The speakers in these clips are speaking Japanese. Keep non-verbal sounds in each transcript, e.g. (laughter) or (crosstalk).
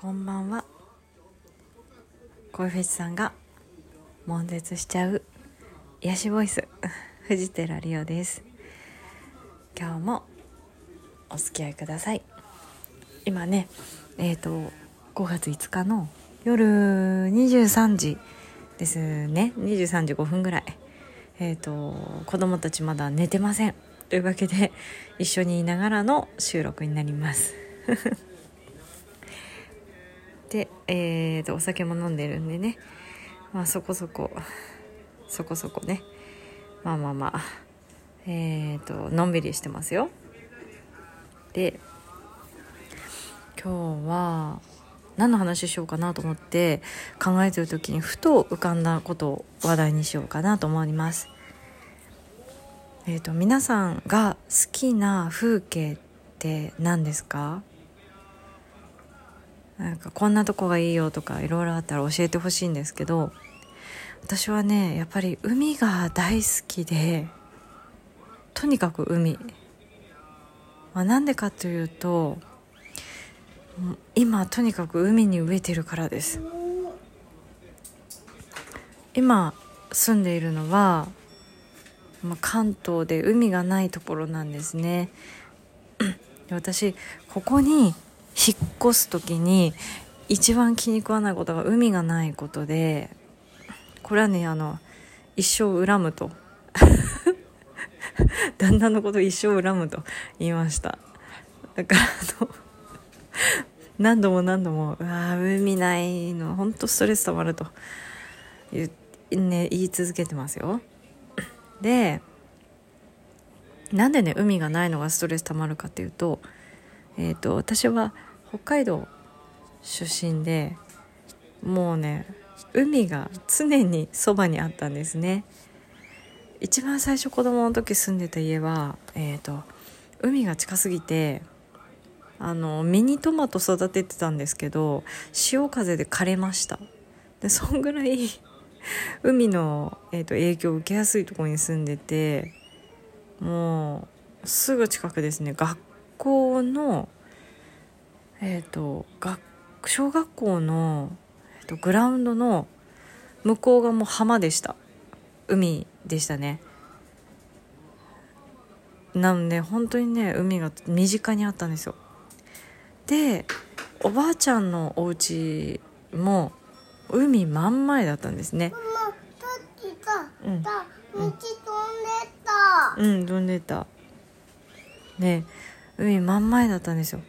こんばんは。恋フェチさんが悶絶しちゃう癒しボイス (laughs) 藤寺リオです。今日もお付き合いください。今ねえっ、ー、と5月5日の夜23時ですね。23時5分ぐらい。えっ、ー、と子供たちまだ寝てません。というわけで一緒にいながらの収録になります。で、えーと、お酒も飲んでるんでね、まあ、そこそこそこそこね。まあまあまあ。えっ、ー、とのんびりしてますよ。で今日は何の話しようかなと思って考えてる時にふと浮かんだことを話題にしようかなと思います。えーと、皆さんが好きな風景って何ですか？なんかこんなとこがいいよとかいろいろあったら教えてほしいんですけど私はねやっぱり海が大好きでとにかく海、まあ、なんでかというと今とにかく海に飢えてるからです。今住んでいるのはまあ、関東で海がないところなんですね。(clears throat) 私ここに引っ越す時に一番気に食わないことが海がないことでこれはねあの一生恨むと。(laughs) 旦那のこと一生恨むと言いました。だからあの何度も何度も「うわ海ないの本当ストレスたまる」と言,、ね、言い続けてますよ。でなんでね海がないのがストレスたまるかっていうと,、えーと、私は北海道出身でもうね海が常にそばにあったんですね。一番最初子供の時住んでた家は、えーと、海が近すぎてあのミニトマト育ててたんですけど潮風で枯れました。でそんぐらい海の、えーと、影響を受けやすいところに住んでてもうすぐ近くですね。学校のえっ、ー、と学小学校の、えーと、グラウンドの向こうがもう浜でした海でしたねなので本当にね海が身近にあったんですよでおばあちゃんのお家も海真ん前だったんですね。うん、道飛んでた。うん、飛んでた。ね、海真ん前だったんですよ。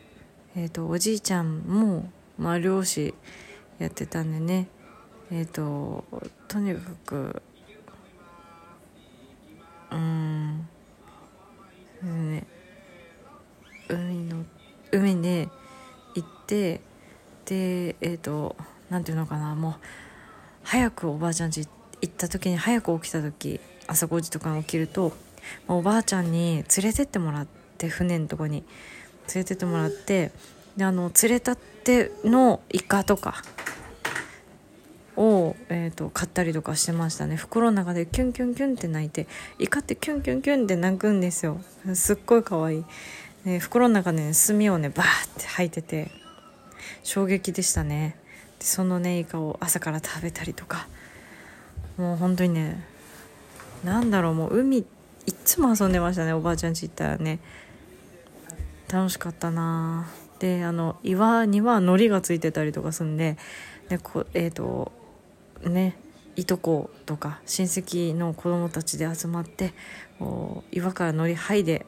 えっ、ー、とおじいちゃんもまあ漁師やってたんでね。えっ、ー、ととにかくうんね海の海で行ってでえっ、ー、と何て言うのかなもう早くおばあちゃん家行った時に早く起きた時朝5時とかに起きるとおばあちゃんに連れてってもらって船のとこに連れてってもらってであの連れたてのイカとかを、えーと、買ったりとかしてましたね。袋の中でキュンキュンキュンって泣いてイカってキュンキュンキュンって泣くんですよ。すっごい可愛い。で袋の中で、ね、炭をねバーって吐いてて衝撃でしたね。でそのねイカを朝から食べたりとか。もう本当にねなんだろうもう海いっつも遊んでましたねおばあちゃん家行ったらね。楽しかったな。であの岩には海苔がついてたりとかするんででこえっ、ー、とねいとことか親戚の子供たちで集まって岩から海苔剥いで、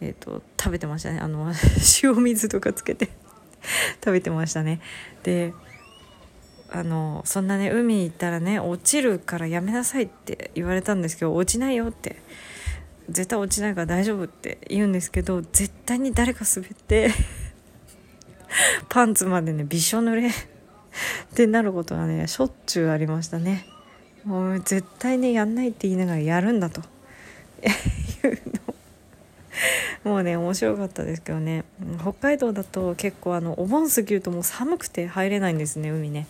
えーと食べてましたね。あの (laughs) 塩水とかつけて (laughs) 食べてましたね。であのそんなね海行ったらね落ちるからやめなさいって言われたんですけど落ちないよって絶対落ちないから大丈夫って言うんですけど絶対に誰か滑って (laughs) パンツまでねびしょ濡れ (laughs) ってなることがねしょっちゅうありましたね。もう絶対ねやんないって言いながらやるんだと。(laughs) いうの。もうね面白かったですけどね。北海道だと結構あのお盆過ぎるともう寒くて入れないんですね海ね。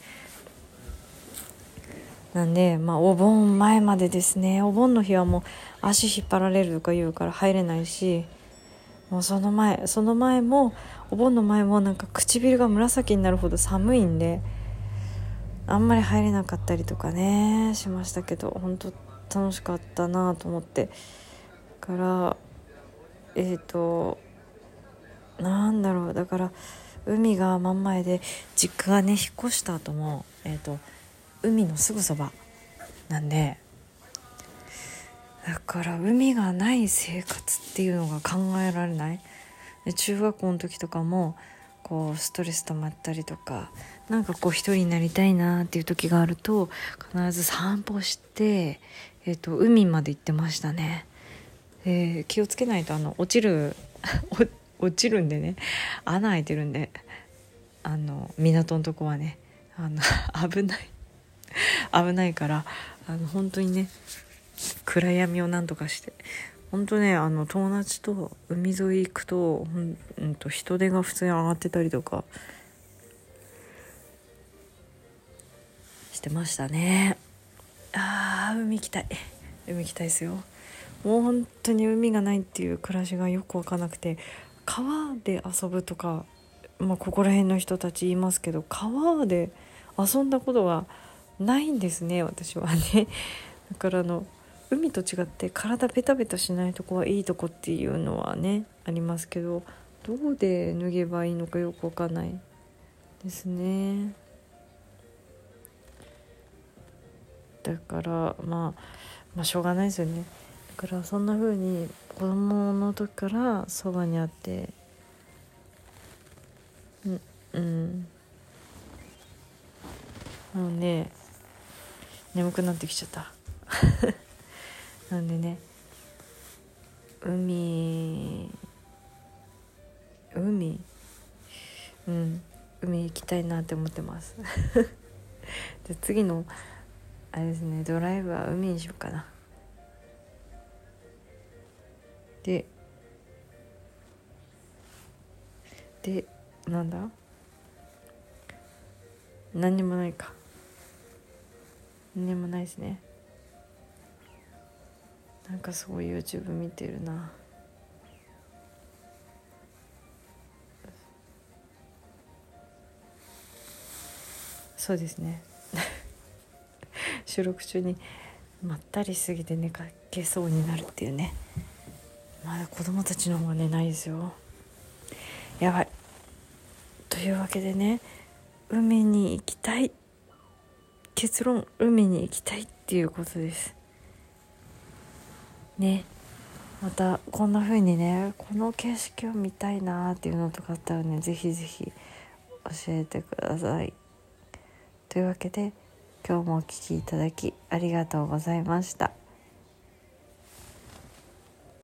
なんでまあお盆前までですね。お盆の日はもう足引っ張られるとか言うから入れないしもうその前その前もお盆の前もなんか唇が紫になるほど寒いんであんまり入れなかったりとかねしましたけど本当楽しかったなと思って。からえっ、ー、となんだろう。だから海が真ん前で実家がね引っ越した後もえっ、ー、と海のすぐそばなんでだから海がない生活っていうのが考えられない。で中学校の時とかもこうストレス溜まったりとかなんかこう一人になりたいなっていう時があると必ず散歩して、えーと、海まで行ってましたね。で気をつけないとあの落ちる (laughs) 落ちるんでね。穴開いてるんで。あの港のとこはね。あの (laughs) 危ない。(laughs) 危ないからあの本当にね暗闇をなんとかして。本当ねあの友達と海沿い行くとほん、うんと、人手が普通に上がってたりとか。してましたね。あー海行きたい。海行きたいですよ。もう本当に海がないっていう暮らしがよく分かんなくて川で遊ぶとか、まあ、ここら辺の人たち言いますけど川で遊んだことがないんですね私はね。(laughs) だからあの海と違って体ベタベタしないとこはいいとこっていうのはねありますけどどうで脱げばいいのかよくわかんないですね。だからまあまあしょうがないですよね。だからそんな風に子供の時からそばにあってうんうん。なので眠くなってきちゃった。(laughs) なんでね海海？うん海行きたいなって思ってます。(laughs) で次のあれですねドライブは海にしようかな。ででなんだ？何にもないか。何もないですね。なんかすごい YouTube 見てるな。そうですね。収録中にまったりすぎて寝かけそうになるっていうね。まだ子供たちの方が寝ないですよ。やばい。というわけでね海に行きたい。結論海に行きたいっていうことです。ね。またこんな風にねこの景色を見たいなっていうのとかあったらね是非是非教えてください。というわけで今日もお聴きいただきありがとうございました。